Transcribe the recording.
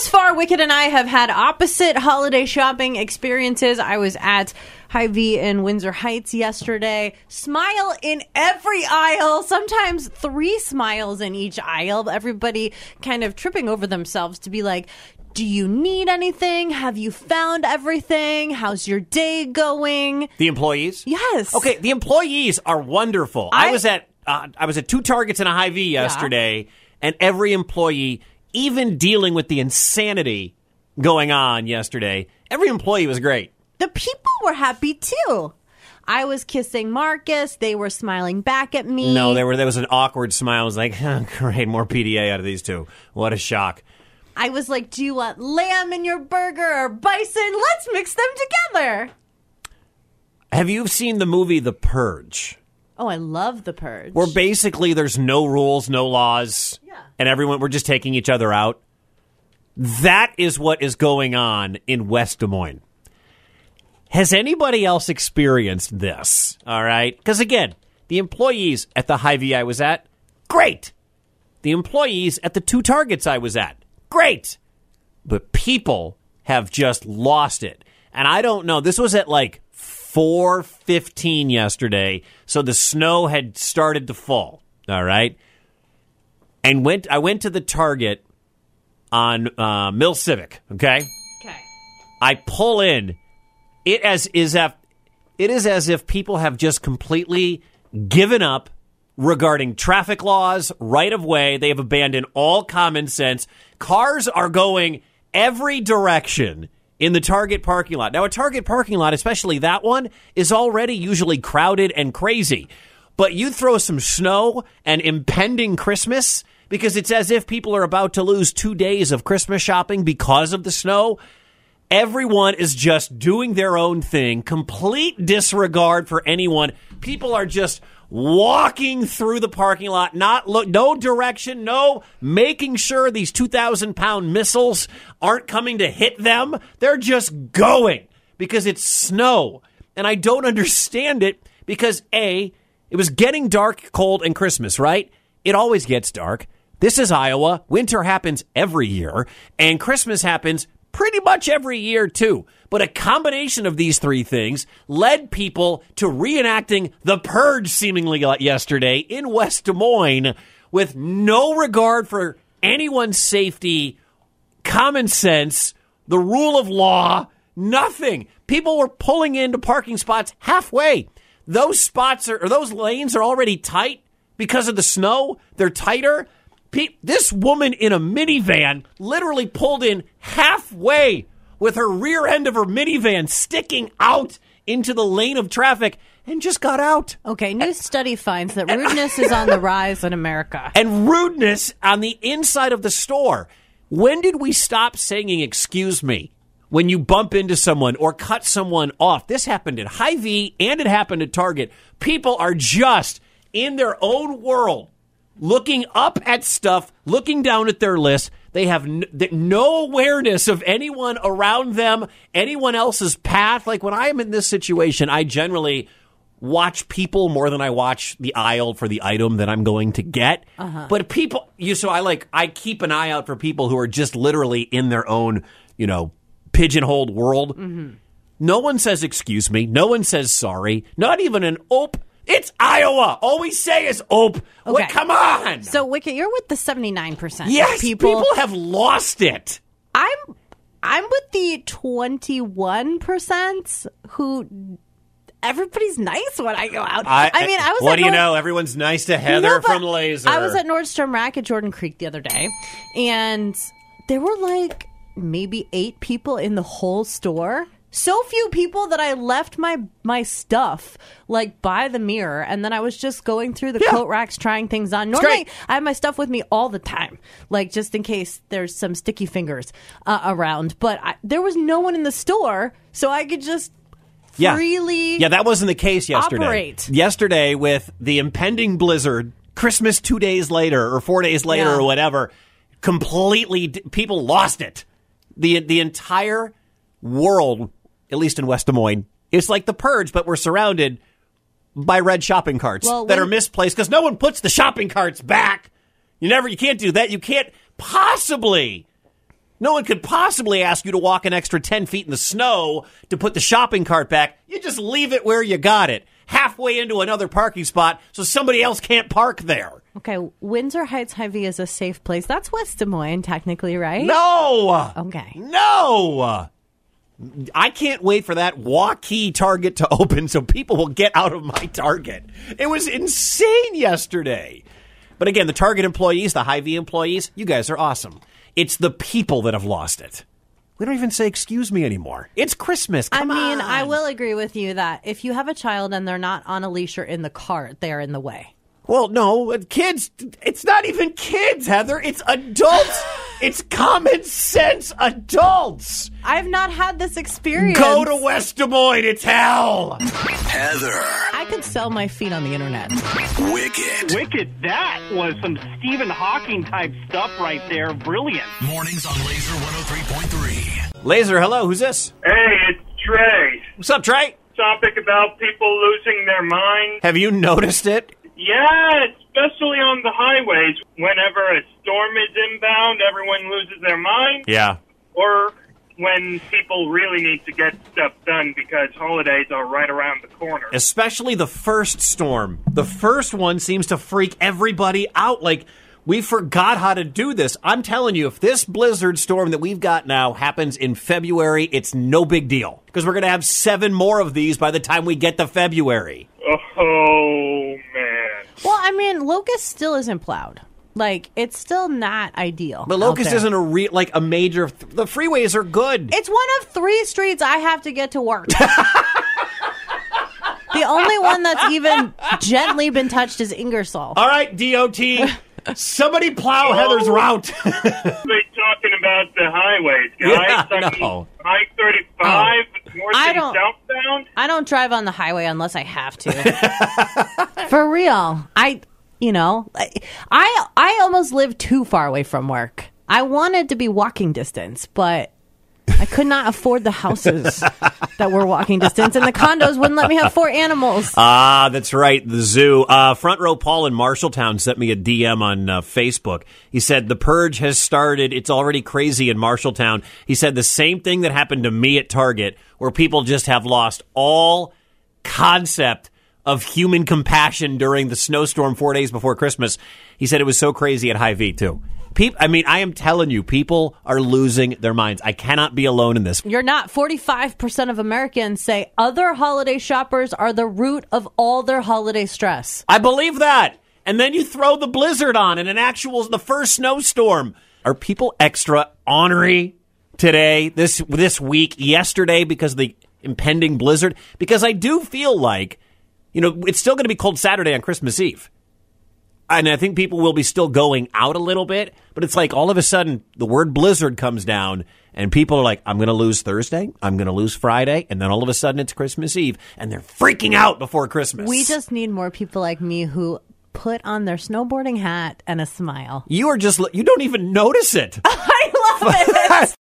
thus far, Wicked and I have had opposite holiday shopping experiences. I was at Hy-Vee in Windsor Heights yesterday. Smile in every aisle, sometimes three smiles in each aisle. Everybody kind of tripping over themselves to be like, do you need anything? Have you found everything? How's your day going? The employees? Yes. Okay, the employees are wonderful. I, I- was at uh, I was at two Targets and a Hy-Vee yesterday, and every employee, even dealing with the insanity going on yesterday, every employee was great. The people were happy too. I was kissing Marcus. They were smiling back at me. No, there were there was an awkward smile. I was like, oh, great, more PDA out of these two. What a shock. I was like, "Do you want lamb in your burger or bison? Let's mix them together." Have you seen the movie The Purge? Oh, I love the purge. Where basically there's no rules, no laws, Yeah. and everyone we're just taking each other out. That is what is going on in West Des Moines. Has anybody else experienced this? All right, because again, the employees at the Hy-Vee I was at, great. The employees at the two targets I was at, great. But people have just lost it, and I don't know. This was at like four fifteen yesterday, so the snow had started to fall. All right, and went. I went to the Target on uh, Mill Civic. Okay, okay. I pull in. It as is if it is as if people have just completely given up regarding traffic laws, right of way. They have abandoned all common sense. Cars are going every direction in the Target parking lot. Now, a Target parking lot, especially that one, is already usually crowded and crazy. But you throw some snow and impending Christmas because it's as if people are about to lose two days of Christmas shopping because of the snow. Everyone is just doing their own thing, complete disregard for anyone. People are just walking through the parking lot, not look, no direction, no making sure these 2,000 pound missiles aren't coming to hit them. They're just going because it's snow. And I don't understand it because A, it was getting dark, cold, and Christmas, right? It always gets dark. This is Iowa. Winter happens every year, and Christmas happens pretty much every year, too. But a combination of these three things led people to reenacting the purge seemingly yesterday in West Des Moines with no regard for anyone's safety, common sense, the rule of law, nothing. People were pulling into parking spots halfway. Those spots are, or those lanes are already tight because of the snow. They're tighter. Pe- this woman in a minivan literally pulled in halfway with her rear end of her minivan sticking out into the lane of traffic and just got out. Okay, new study finds that rudeness is on the rise in America. And rudeness on the inside of the store. When did we stop saying excuse me when you bump into someone or cut someone off? This happened at Hy-Vee and it happened at Target. People are just in their own world looking up at stuff, looking down at their list. They have n- no awareness of anyone around them, anyone else's path. Like when I'm in this situation, I generally watch people more than I watch the aisle for the item that I'm going to get. Uh-huh. But people, you so I like I keep an eye out for people who are just literally in their own, you know, pigeonholed world. Mm-hmm. No one says excuse me. No one says sorry. Not even an ope. It's Iowa. All we say is ope. Okay. Come on. So, Wicket, you're with the 79% of yes, people. people have lost it. I'm I'm with the 21% who everybody's nice when I go out. I, mean, I was What at do you Nord- know? Everyone's nice to Heather No, from Laser. I was at Nordstrom Rack at Jordan Creek the other day, and there were like maybe eight people in the whole store. So few people that I left my my stuff like by the mirror, and then I was just going through the Yeah. coat racks, trying things on. Normally. I have my stuff with me all the time, like just in case there's some sticky fingers uh, around. But I, there was no one in the store, so I could just yeah. freely. Yeah, that wasn't the case yesterday. Operate. Yesterday, with the impending blizzard, Christmas two days later or four days later Yeah. or whatever, completely d- people lost it. the The entire world, at least in West Des Moines, it's like the purge, but we're surrounded by red shopping carts Well, that are misplaced because no one puts the shopping carts back. You never, you can't do that. You can't possibly No one could possibly ask you to walk an extra 10 feet in the snow to put the shopping cart back. You just leave it where you got it, halfway into another parking spot so somebody else can't park there. Okay, Windsor Heights Hy-Vee is a safe place. That's West Des Moines, technically, right? No! Okay. No! I can't wait for that Waukee Target to open so people will get out of my Target. It was insane yesterday. But again, the Target employees, the Hy-Vee employees, you guys are awesome. It's the people that have lost it. We don't even say excuse me anymore. It's Christmas. I mean, on. I will agree with you that if you have a child and they're not on a leash or in the cart, they're in the way. Well, no, kids. It's not even kids, Heather. It's adults. It's common sense adults. I've not had this experience. Go to West Des Moines. It's hell. Heather. I could sell my feet on the internet. Wicked. Wicked. That was some Stephen Hawking type stuff right there. Brilliant. Mornings on Laser 103.3. Laser, hello. Who's this? Hey, it's Trey. What's up, Trey? Topic about people losing their minds. Have you noticed it? Yeah, especially on the highways. Whenever a storm is inbound, everyone loses their mind. Yeah. Or when people really need to get stuff done because holidays are right around the corner. Especially the first storm. The first one seems to freak everybody out. Like, we forgot how to do this. I'm telling you, if this blizzard storm that we've got now happens in February, it's no big deal. Because we're going to have seven more of these by the time we get to February. Oh, man. Well, I mean, Locust still isn't plowed. Like, it's still not ideal. But Locust isn't a re- like a major. The freeways are good. It's one of three streets I have to get to work. the only one that's even gently been touched is Ingersoll. All right, DOT. Somebody plow oh. Heather's route. They talking about the highways, guys. Yeah, I mean, no. I 35 north I don't- southbound. I don't drive on the highway unless I have to. For real. I, you know, I I almost live too far away from work. I wanted to be walking distance, but I could not afford the houses that were walking distance, and the condos wouldn't let me have four animals. Ah, that's right. The zoo. Uh, Front row Paul in Marshalltown sent me a DM on uh, Facebook. He said the purge has started. It's already crazy in Marshalltown. He said the same thing that happened to me at Target, where people just have lost all concept of human compassion during the snowstorm four days before Christmas. He said it was so crazy at Hy-Vee too. Peop- I mean, I am telling you, people are losing their minds. I cannot be alone in this. You're not. 45% of Americans say other holiday shoppers are the root of all their holiday stress. I believe that. And then you throw the blizzard on and an actual the first snowstorm. Are people extra ornery today, this this week, yesterday because of the impending blizzard? Because I do feel like, you know, it's still going to be cold Saturday on Christmas Eve. And I think people will be still going out a little bit, but it's like all of a sudden the word blizzard comes down and people are like, I'm going to lose Thursday, I'm going to lose Friday, and then all of a sudden it's Christmas Eve and they're freaking out before Christmas. We just need more people like me who put on their snowboarding hat and a smile. You are just, you don't even notice it. I love it.